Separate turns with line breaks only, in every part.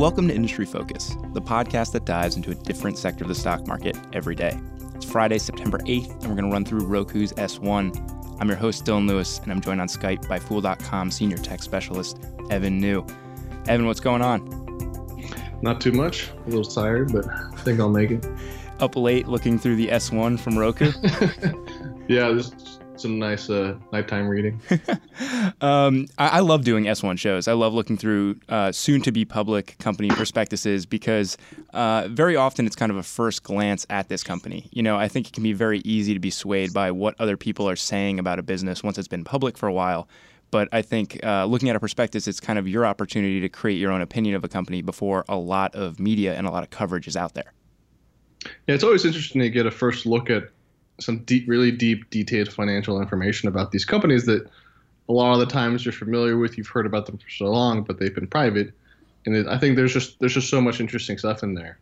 Welcome to Industry Focus, the podcast that dives into a different sector of the stock market every day. It's Friday, September 8th, and we're going to run through Roku's S1. I'm your host, Dylan Lewis, and I'm joined on Skype by Fool.com senior tech specialist, Evan Niu. Evan, what's going on?
Not too much. A little tired, but I think I'll make it.
Up late looking through the S1 from Roku?
yeah, this some nice uh, nighttime reading.
um, I, I, love doing S1 shows. I love looking through uh, soon to be public company prospectuses because uh, very often it's kind of a first glance at this company. You know, I think it can be very easy to be swayed by what other people are saying about a business once it's been public for a while. But I think uh, looking at a prospectus, it's kind of your opportunity to create your own opinion of a company before a lot of media and a lot of coverage is out there.
Yeah, it's always interesting to get a first look at some deep, really deep, detailed financial information about these companies that a lot of the times you're familiar with, you've heard about them for so long, but they've been private, and it, I think there's just there's just so much interesting stuff in there.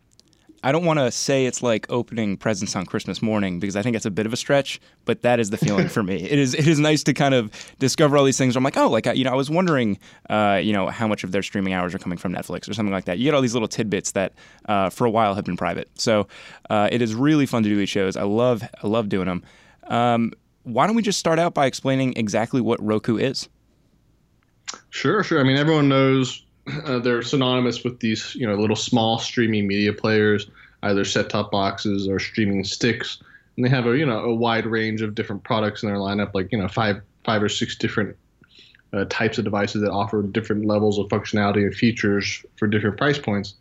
I don't want to say it's like opening presents on Christmas morning because I think that's a bit of a stretch, but that is the feeling for me. It is it is nice to kind of discover all these things. I'm like, oh, like you know, I was wondering, uh, you know, how much of their streaming hours are coming from Netflix or something like that. You get all these little tidbits that uh, for a while have been private. So uh, it is really fun to do these shows. I love I love doing them. Um, why don't we just start out by explaining exactly what Roku is?
Sure, sure. I mean, everyone knows uh, they're synonymous with these, you know, little small streaming media players, either set-top boxes or streaming sticks, and they have a, you know, a wide range of different products in their lineup, like you know, five, five or six different uh, types of devices that offer different levels of functionality and features for different price points.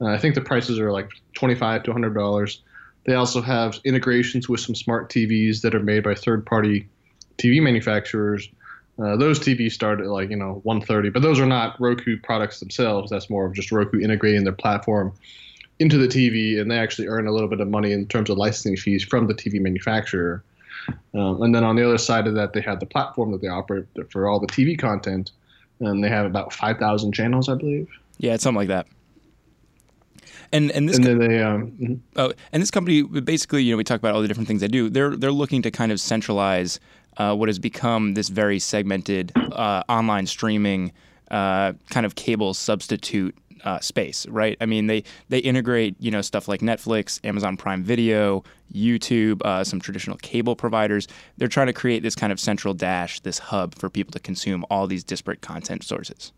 Uh, I think the prices are like twenty-five to hundred dollars. They also have integrations with some smart TVs that are made by third-party TV manufacturers uh, those TVs start at like you know 130, but those are not Roku products themselves. That's more of just Roku integrating their platform into the TV, and they actually earn a little bit of money in terms of licensing fees from the TV manufacturer. Um, and then on the other side of that, they have the platform that they operate for all the TV content, and they have about 5,000 channels, I believe.
Yeah, it's something like that. And and this
and then they um, mm-hmm.
oh, and this company basically, you know, we talk about all the different things they do. They're they're looking to kind of centralize uh, what has become this very segmented uh, online streaming uh, kind of cable substitute uh, space, right? I mean, they they integrate you know stuff like Netflix, Amazon Prime Video, YouTube, uh, some traditional cable providers. They're trying to create this kind of central dash, this hub for people to consume all these disparate content sources.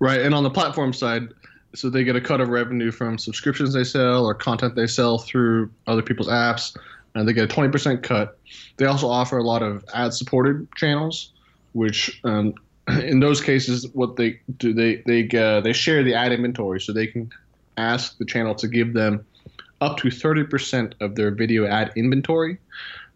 Right, and on the platform side, so they get a cut of revenue from subscriptions they sell or content they sell through other people's apps and they get a 20% cut. They also offer a lot of ad supported channels, which um, in those cases, what they do, they they uh, they share the ad inventory, so they can ask the channel to give them up to 30% of their video ad inventory.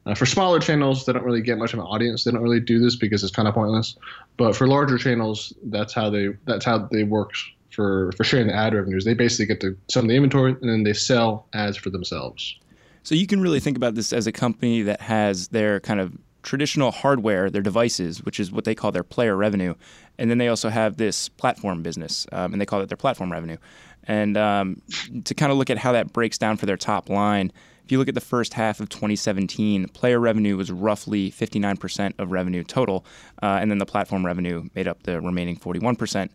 Uh, for smaller channels, they don't really get much of an audience. They don't really do this because it's kind of pointless. But for larger channels, that's how they that's how they work for for sharing the ad revenues. They basically get to some of the inventory and then they sell ads for themselves.
So you can really think about this as a company that has their kind of traditional hardware, their devices, which is what they call their player revenue, and then they also have this platform business, um, and they call it their platform revenue. And um, to kind of look at how that breaks down for their top line, if you look at the first half of 2017, player revenue was roughly 59% of revenue total, uh, and then the platform revenue made up the remaining 41%.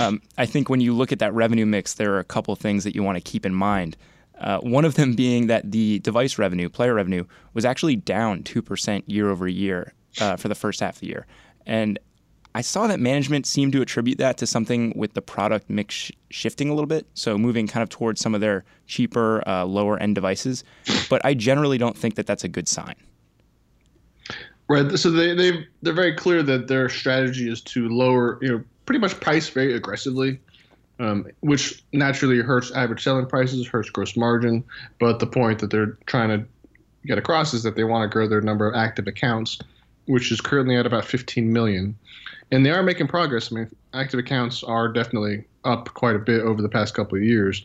Um, I think when you look at that revenue mix, there are a couple of things that you want to keep in mind. Uh, one of them being that the device revenue, player revenue, was actually down 2% year over year uh, for the first half of the year. And I saw that management seemed to attribute that to something with the product mix sh- shifting a little bit, so moving kind of towards some of their cheaper, uh, lower end devices. But I generally don't think that that's a good sign.
Right. So they they they're very clear that their strategy is to lower, you know, pretty much price very aggressively um, which naturally hurts average selling prices, hurts gross margin. But the point that they're trying to get across is that they want to grow their number of active accounts, which is currently at about 15 million. And they are making progress. I mean, active accounts are definitely up quite a bit over the past couple of years.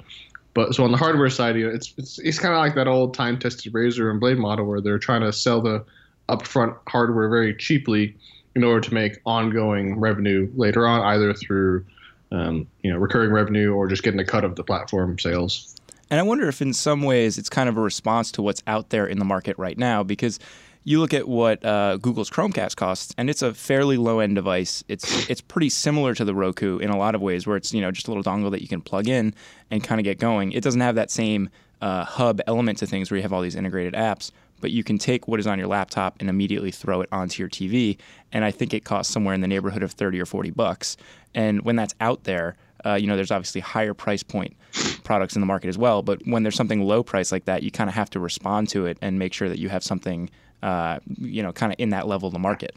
But so on the hardware side, you know, it's it's, it's kind of like that old time-tested razor and blade model where they're trying to sell the upfront hardware very cheaply in order to make ongoing revenue later on, either through um, you know, recurring revenue or just getting a cut of the platform sales.
And I wonder if in some ways it's kind of a response to what's out there in the market right now because you look at what uh, Google's Chromecast costs, and it's a fairly low end device. It's it's pretty similar to the Roku in a lot of ways, where it's you know just a little dongle that you can plug in and kind of get going. It doesn't have that same uh, hub element to things where you have all these integrated apps, but you can take what is on your laptop and immediately throw it onto your TV. And I think it costs somewhere in the neighborhood of 30 or 40 bucks. And when that's out there, uh, you know, there's obviously higher price point products in the market as well. But when there's something low price like that, you kind of have to respond to it and make sure that you have something, uh, you know, kind of in that level of the market.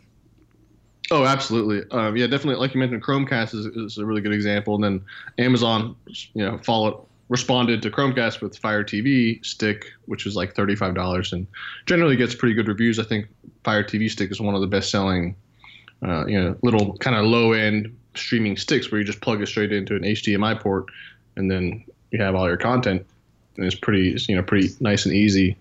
Oh, absolutely. Um, yeah, definitely. Like you mentioned, Chromecast is, is, a really good example. And then Amazon, you know, followed responded to Chromecast with Fire TV Stick, which is like thirty five dollars, and generally gets pretty good reviews. I think Fire TV Stick is one of the best selling, uh, you know, little kind of low end streaming sticks where you just plug it straight into an HDMI port, and then you have all your content, and it's pretty, you know, pretty nice and easy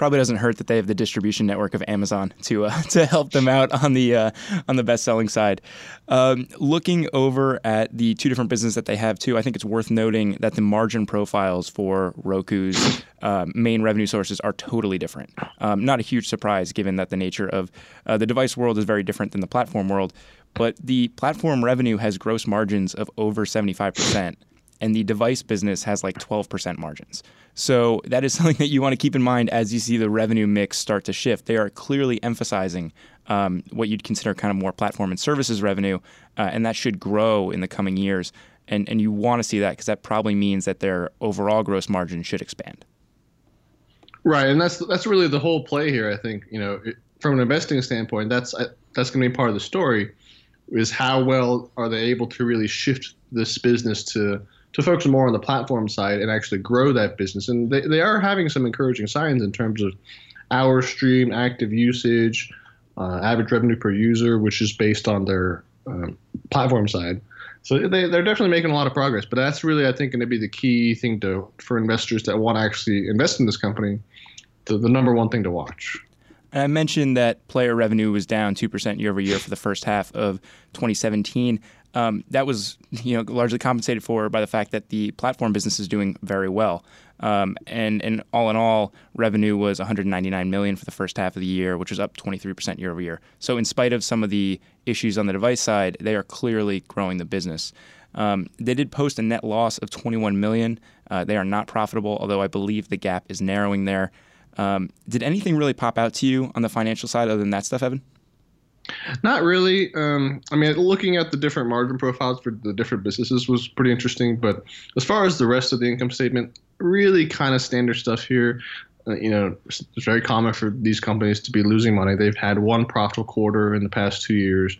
probably doesn't hurt that they have the distribution network of Amazon to uh, to help them out on the uh, on the best selling side. Um, looking over at the two different businesses that they have too, I think it's worth noting that the margin profiles for Roku's uh, main revenue sources are totally different. Um, not a huge surprise given that the nature of uh, the device world is very different than the platform world. But the platform revenue has gross margins of over 75% and the device business has like 12% margins. So that is something that you want to keep in mind as you see the revenue mix start to shift. They are clearly emphasizing um, what you'd consider kind of more platform and services revenue, uh, and that should grow in the coming years. And, and you want to see that because that probably means that their overall gross margin should expand.
Right, and that's that's really the whole play here. I think you know, it, from an investing standpoint, that's that's going to be part of the story. Is how well are they able to really shift this business to to focus more on the platform side and actually grow that business. And they, they are having some encouraging signs in terms of hour stream, active usage, uh, average revenue per user, which is based on their um, platform side. So they, they're definitely making a lot of progress. But that's really, I think, going to be the key thing to for investors that want to actually invest in this company, the, the number one thing to watch.
And I mentioned that player revenue was down 2% year over year for the first half of 2017. Um, that was you know largely compensated for by the fact that the platform business is doing very well. Um, and and all in all, revenue was 199 million for the first half of the year, which was up 23% year over year. So in spite of some of the issues on the device side, they are clearly growing the business. Um, they did post a net loss of 21 million. Uh, they are not profitable, although I believe the gap is narrowing there. Um, did anything really pop out to you on the financial side other than that stuff, Evan?
Not really. Um, I mean, looking at the different margin profiles for the different businesses was pretty interesting. But as far as the rest of the income statement, really kind of standard stuff here. Uh, you know, it's very common for these companies to be losing money. They've had one profitable quarter in the past two years,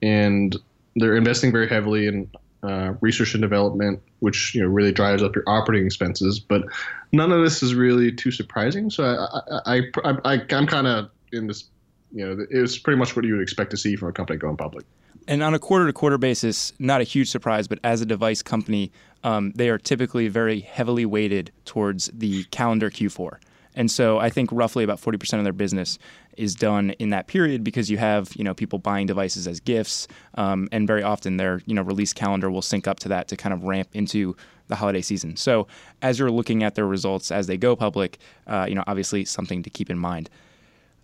and they're investing very heavily in uh, research and development, which you know really drives up your operating expenses. But none of this is really too surprising. So I, I, I, I I'm kind of in this you know, it's pretty much what you would expect to see from a company going public.
And on a quarter to quarter basis, not a huge surprise, but as a device company, um, they are typically very heavily weighted towards the calendar Q4. And so I think roughly about 40% of their business is done in that period because you have, you know, people buying devices as gifts. Um, and very often their, you know, release calendar will sync up to that to kind of ramp into the holiday season. So as you're looking at their results as they go public, uh, you know, obviously something to keep in mind.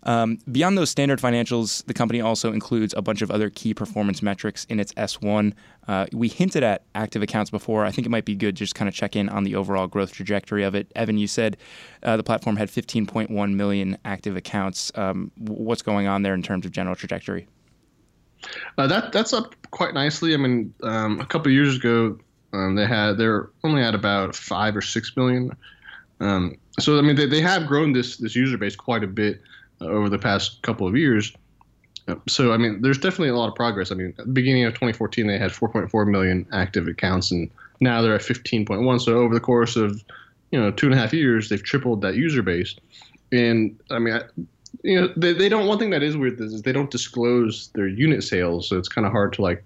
Um, beyond those standard financials, the company also includes a bunch of other key performance metrics in its S1. Uh, we hinted at active accounts before. I think it might be good to just kind of check in on the overall growth trajectory of it. Evan, you said uh, the platform had 15.1 million active accounts. Um, what's going on there in terms of general trajectory?
Uh, that that's up quite nicely. I mean, um, a couple years ago, um, they had they're only at about five or six million. Um, so I mean, they, they have grown this this user base quite a bit over the past couple of years. Uh, so, I mean, there's definitely a lot of progress. I mean, at the beginning of 2014, they had 4.4 million active accounts, and now they're at 15.1. So, over the course of you know two and a half years, they've tripled that user base. And I mean, I, you know, they, they don't. One thing that is weird is they don't disclose their unit sales, so it's kind of hard to like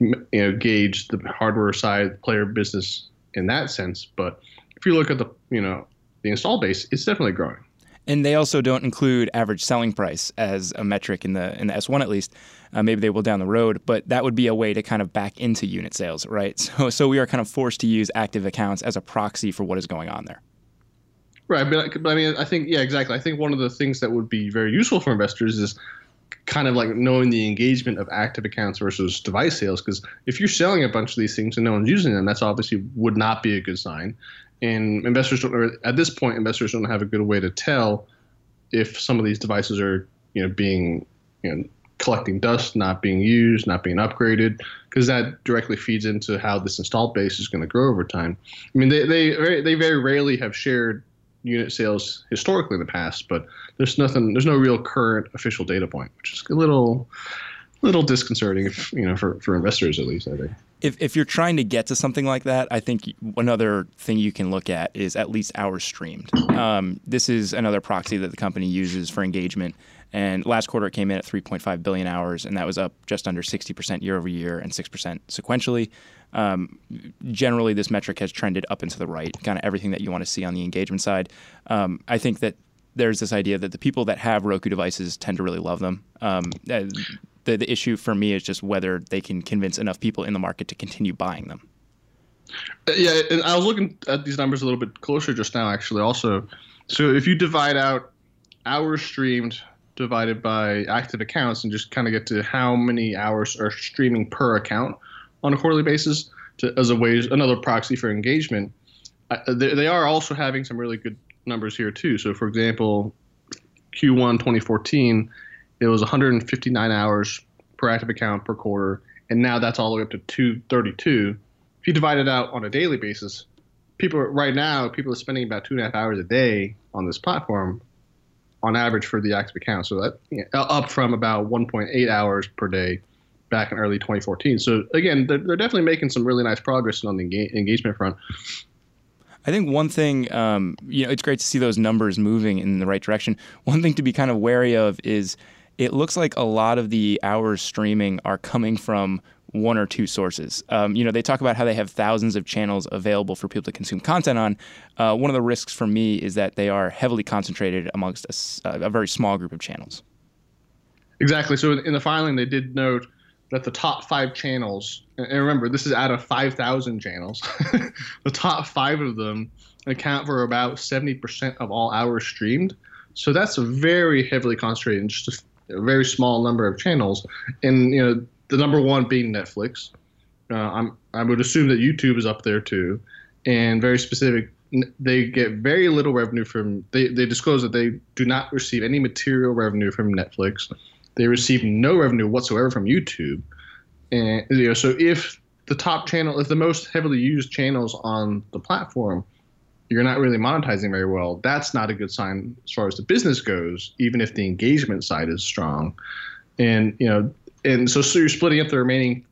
you know gauge the hardware side player business in that sense. But if you look at the you know the install base, it's definitely growing.
And they also don't include average selling price as a metric in the in the S1 at least. Uh, maybe they will down the road, but that would be a way to kind of back into unit sales, right? So so we are kind of forced to use active accounts as a proxy for what is going on there.
Right, but, but I mean, I think yeah, exactly. I think one of the things that would be very useful for investors is kind of like knowing the engagement of active accounts versus device sales. Because if you're selling a bunch of these things and no one's using them, that's obviously would not be a good sign. And investors don't or at this point, investors don't have a good way to tell if some of these devices are you know being you know collecting dust, not being used, not being upgraded, because that directly feeds into how this installed base is going to grow over time. I mean, they they very, they very rarely have shared unit sales historically in the past, but there's nothing, there's no real current official data point, which is a little little disconcerting, if, you know, for, for investors at least. I think.
If if you're trying to get to something like that, I think another thing you can look at is at least hours streamed. Um, this is another proxy that the company uses for engagement. And last quarter it came in at 3.5 billion hours, and that was up just under 60% year over year and 6% sequentially. Um, generally, this metric has trended up and to the right, kind of everything that you want to see on the engagement side. Um, I think that there's this idea that the people that have Roku devices tend to really love them. Um, the, the issue for me is just whether they can convince enough people in the market to continue buying them.
Uh, yeah, and I was looking at these numbers a little bit closer just now, actually. Also, so if you divide out hours streamed divided by active accounts and just kind of get to how many hours are streaming per account on a quarterly basis to, as a way another proxy for engagement. they, they are also having some really good numbers here too. So for example, Q1 2014, it was 159 hours per active account per quarter, and now that's all the way up to 232. If you divide it out on a daily basis, people right now people are spending about two and a half hours a day on this platform on average for the active account. So that you know, up from about 1.8 hours per day back in early 2014. So again, they're, they're definitely making some really nice progress on the engagement front.
I think one thing, um, you know, it's great to see those numbers moving in the right direction. One thing to be kind of wary of is it looks like a lot of the hours streaming are coming from one or two sources. Um, you know, they talk about how they have thousands of channels available for people to consume content on. Uh, one of the risks for me is that they are heavily concentrated amongst a, a very small group of channels.
Exactly. So in the filing, they did note that the top five channels, and remember, this is out of 5,000 channels, the top five of them account for about 70% of all hours streamed. So that's very heavily concentrated in just a, a very small number of channels. And, you know, the number one being Netflix. Uh, I'm, I would assume that YouTube is up there too, and very specific. They get very little revenue from. They, they disclose that they do not receive any material revenue from Netflix. They receive no revenue whatsoever from YouTube, and you know so if the top channel, if the most heavily used channels on the platform, you're not really monetizing very well. That's not a good sign as far as the business goes, even if the engagement side is strong. And you know and so, so you're splitting up the remaining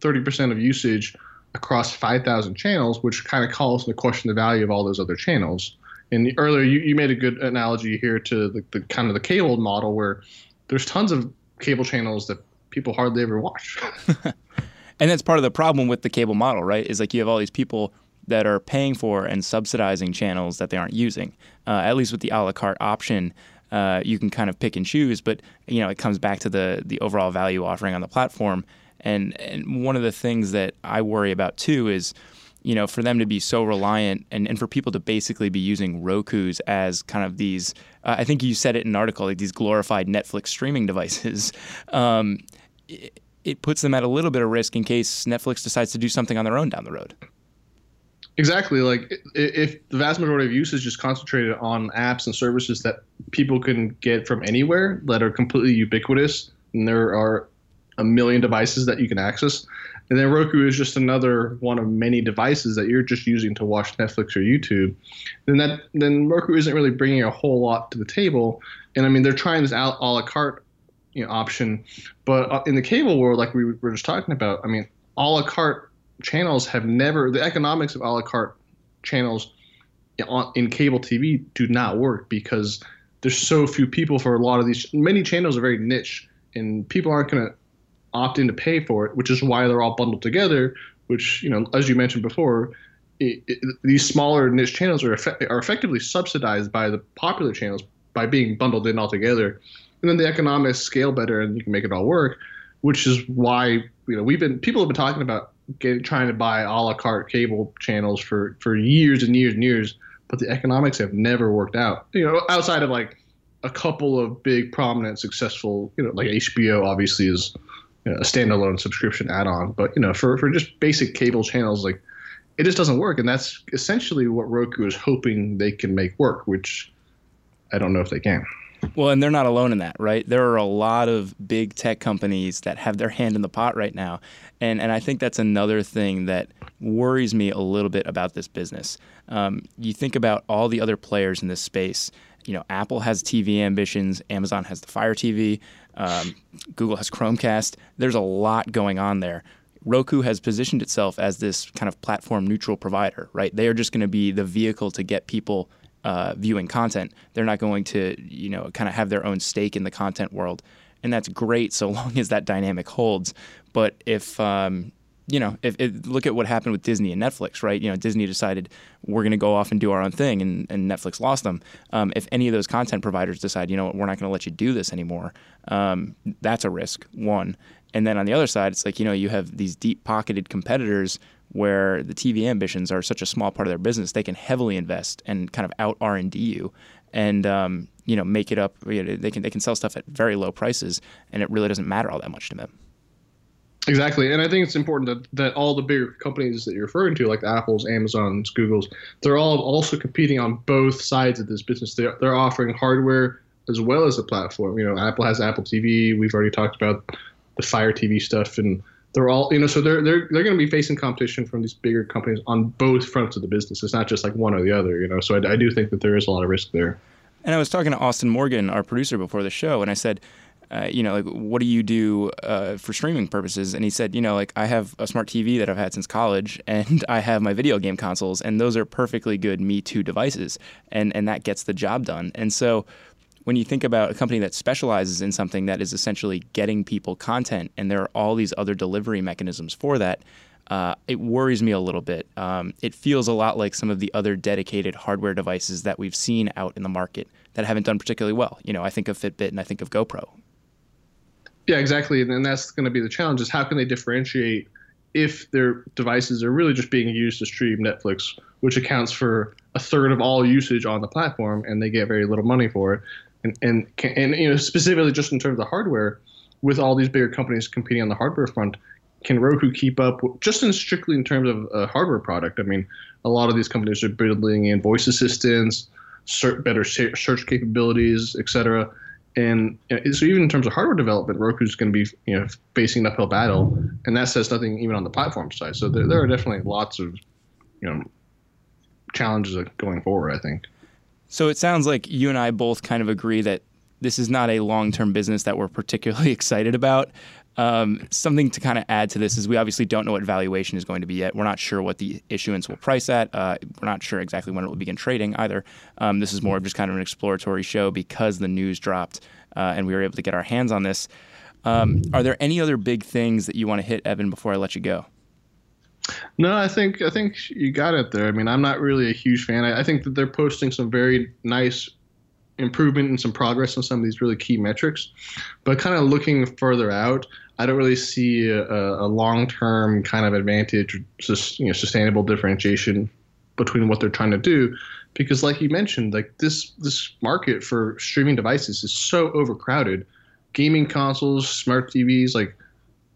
30% of usage across 5,000 channels, which kind of calls into question the value of all those other channels. And earlier, you, you made a good analogy here to the, the kind of the cable model where there's tons of cable channels that people hardly ever watch.
and that's part of the problem with the cable model, right? Is like you have all these people that are paying for and subsidizing channels that they aren't using. Uh, at least with the a la carte option, uh, you can kind of pick and choose, but you know it comes back to the the overall value offering on the platform. And and one of the things that I worry about too is you know, for them to be so reliant and, and for people to basically be using Roku's as kind of these, uh, I think you said it in an article, like these glorified Netflix streaming devices, um, it, it, puts them at a little bit of risk in case Netflix decides to do something on their own down the road.
Exactly. Like if the vast majority of usage is just concentrated on apps and services that people can get from anywhere that are completely ubiquitous, and there are a million devices that you can access, and then Roku is just another one of many devices that you're just using to watch Netflix or YouTube, then that then Roku isn't really bringing a whole lot to the table. And I mean, they're trying this a la carte you know, option, but uh, in the cable world, like we were just talking about, I mean, a la carte channels have never the economics of a la carte channels in cable TV do not work because there's so few people for a lot of these. Many channels are very niche, and people aren't going to opt in to pay for it, which is why they're all bundled together. Which you know, as you mentioned before, it, it, these smaller niche channels are effect, are effectively subsidized by the popular channels by being bundled in all together, and then the economics scale better, and you can make it all work. Which is why you know we've been people have been talking about get, trying to buy a la carte cable channels for, for years and years and years. but the economics have never worked out. You know, outside of like a couple of big, prominent, successful, you know, like HBO obviously is you know, a standalone subscription add-on, but you know, for for just basic cable channels, like it just doesn't work, and that's essentially what Roku is hoping they can make work, which I don't know if they can.
Well, and they're not alone in that, right? There are a lot of big tech companies that have their hand in the pot right now. And, and I think that's another thing that worries me a little bit about this business. Um, you think about all the other players in this space. You know, Apple has TV ambitions, Amazon has the Fire TV, um, Google has Chromecast. There's a lot going on there. Roku has positioned itself as this kind of platform neutral provider, right? They are just going to be the vehicle to get people uh, viewing content. They're not going to, you know, kind of have their own stake in the content world, and that's great so long as that dynamic holds. But if um, you know, if, if, look at what happened with Disney and Netflix, right? You know, Disney decided we're going to go off and do our own thing, and, and Netflix lost them. Um, if any of those content providers decide, you know we're not going to let you do this anymore, um, that's a risk. One, and then on the other side, it's like you know you have these deep pocketed competitors where the TV ambitions are such a small part of their business, they can heavily invest and kind of out R and D you, and um, you know make it up. You know, they can they can sell stuff at very low prices, and it really doesn't matter all that much to them.
Exactly, and I think it's important that, that all the bigger companies that you're referring to, like the Apple's, Amazon's, Google's, they're all also competing on both sides of this business. They're, they're offering hardware as well as a platform. You know, Apple has Apple TV. We've already talked about the Fire TV stuff, and they're all you know so they're they're they're going to be facing competition from these bigger companies on both fronts of the business it's not just like one or the other you know so I, I, do think that there is a lot of risk there
and i was talking to austin morgan our producer before the show and i said uh, you know, like, what do you do uh, for streaming purposes? And he said, you know, like, I have a smart TV that I've had since college, and I have my video game consoles, and those are perfectly good Me Too devices, and and that gets the job done. And so, when you think about a company that specializes in something that is essentially getting people content, and there are all these other delivery mechanisms for that, uh, it worries me a little bit. Um, it feels a lot like some of the other dedicated hardware devices that we've seen out in the market that haven't done particularly well. You know, I think of Fitbit and I think of GoPro.
Yeah, exactly, and that's going to be the challenge: is how can they differentiate if their devices are really just being used to stream Netflix, which accounts for a third of all usage on the platform, and they get very little money for it and and and you know specifically just in terms of the hardware, with all these bigger companies competing on the hardware front, can Roku keep up just in strictly in terms of a hardware product? I mean, a lot of these companies are building in voice assistants, better search capabilities, etc. And so even in terms of hardware development, Roku's going to be you know facing an uphill battle, and that says nothing even on the platform side. So there, there are definitely lots of you know challenges uh, going forward. I think.
So it sounds like you and I both kind of agree that this is not a long term business that we're particularly excited about. Um, something to kind of add to this is we obviously don't know what valuation is going to be yet. We're not sure what the issuance will price at. Uh, we're not sure exactly when it will begin trading either. Um, this is more of just kind of an exploratory show because the news dropped uh, and we were able to get our hands on this. Um, are there any other big things that you want to hit, Evan, before I let you go?
No, I think I think you got it there. I mean, I'm not really a huge fan. I, I think that they're posting some very nice improvement and some progress on some of these really key metrics, but kind of looking further out, I don't really see a, a long-term kind of advantage, just you know, sustainable differentiation between what they're trying to do, because like you mentioned, like this this market for streaming devices is so overcrowded. Gaming consoles, smart TVs, like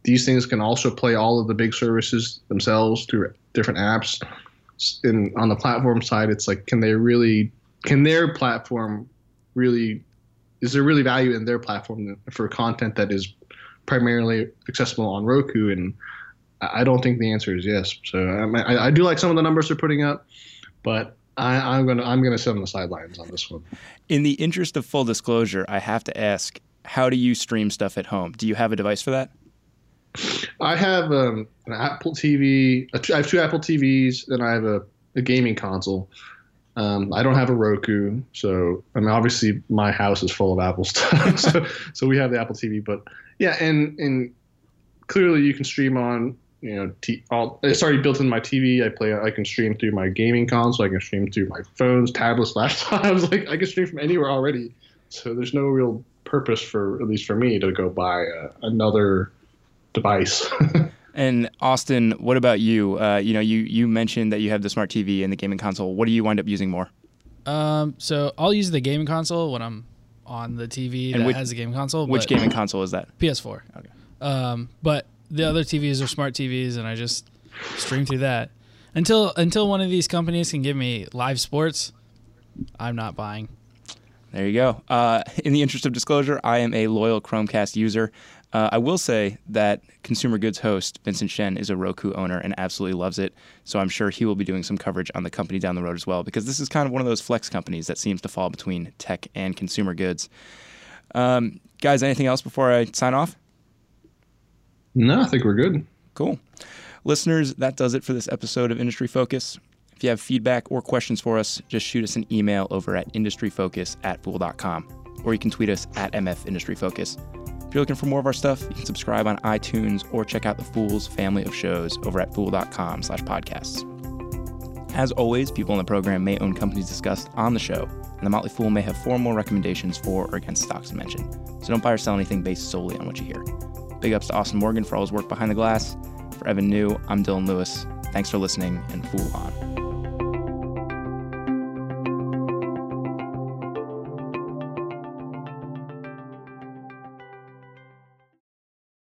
these things can also play all of the big services themselves through different apps. And on the platform side, it's like, can they really, can their platform really, is there really value in their platform for content that is primarily accessible on Roku? And I don't think the answer is yes. So I, I do like some of the numbers they're putting up, but I, am gonna I'm gonna sit on the sidelines on this one.
In the interest of full disclosure, I have to ask: How do you stream stuff at home? Do you have a device for that?
I have um, an Apple TV. I have two Apple TVs, and I have a, a gaming console. Um, I don't have a Roku, so I mean, obviously my house is full of Apple stuff. so, so we have the Apple TV, but yeah, and and clearly you can stream on. You know, t- all, it's already built in my TV. I play. I can stream through my gaming console. I can stream through my phones, tablets, laptops. Like I can stream from anywhere already. So there's no real purpose for, at least for me, to go buy uh, another device.
and Austin, what about you? Uh, you know, you you mentioned that you have the smart TV and the gaming console. What do you wind up using more?
Um, so I'll use the gaming console when I'm on the TV
And
that
which-
has a gaming console.
Which gaming console is that?
PS4.
Okay.
Um, but the other TVs are smart TVs, and I just stream through that until until one of these companies can give me live sports. I'm not buying.
There you go. Uh, in the interest of disclosure, I am a loyal Chromecast user. Uh, I will say that consumer goods host Vincent Shen is a Roku owner and absolutely loves it. So I'm sure he will be doing some coverage on the company down the road as well, because this is kind of one of those flex companies that seems to fall between tech and consumer goods. Um, guys, anything else before I sign off?
No, I think we're good.
Cool. Listeners, that does it for this episode of Industry Focus. If you have feedback or questions for us, just shoot us an email over at industryfocus at fool.com, or you can tweet us at MF Industry Focus. If you're looking for more of our stuff, you can subscribe on iTunes or check out the Fool's family of shows over at fool.com slash podcasts. As always, people in the program may own companies discussed on the show, and the Motley Fool may have formal recommendations for or against stocks mentioned. So don't buy or sell anything based solely on what you hear. Big ups to Austin Morgan for all his work behind the glass. For Evan Niu, I'm Dylan Lewis. Thanks for listening and Fool on.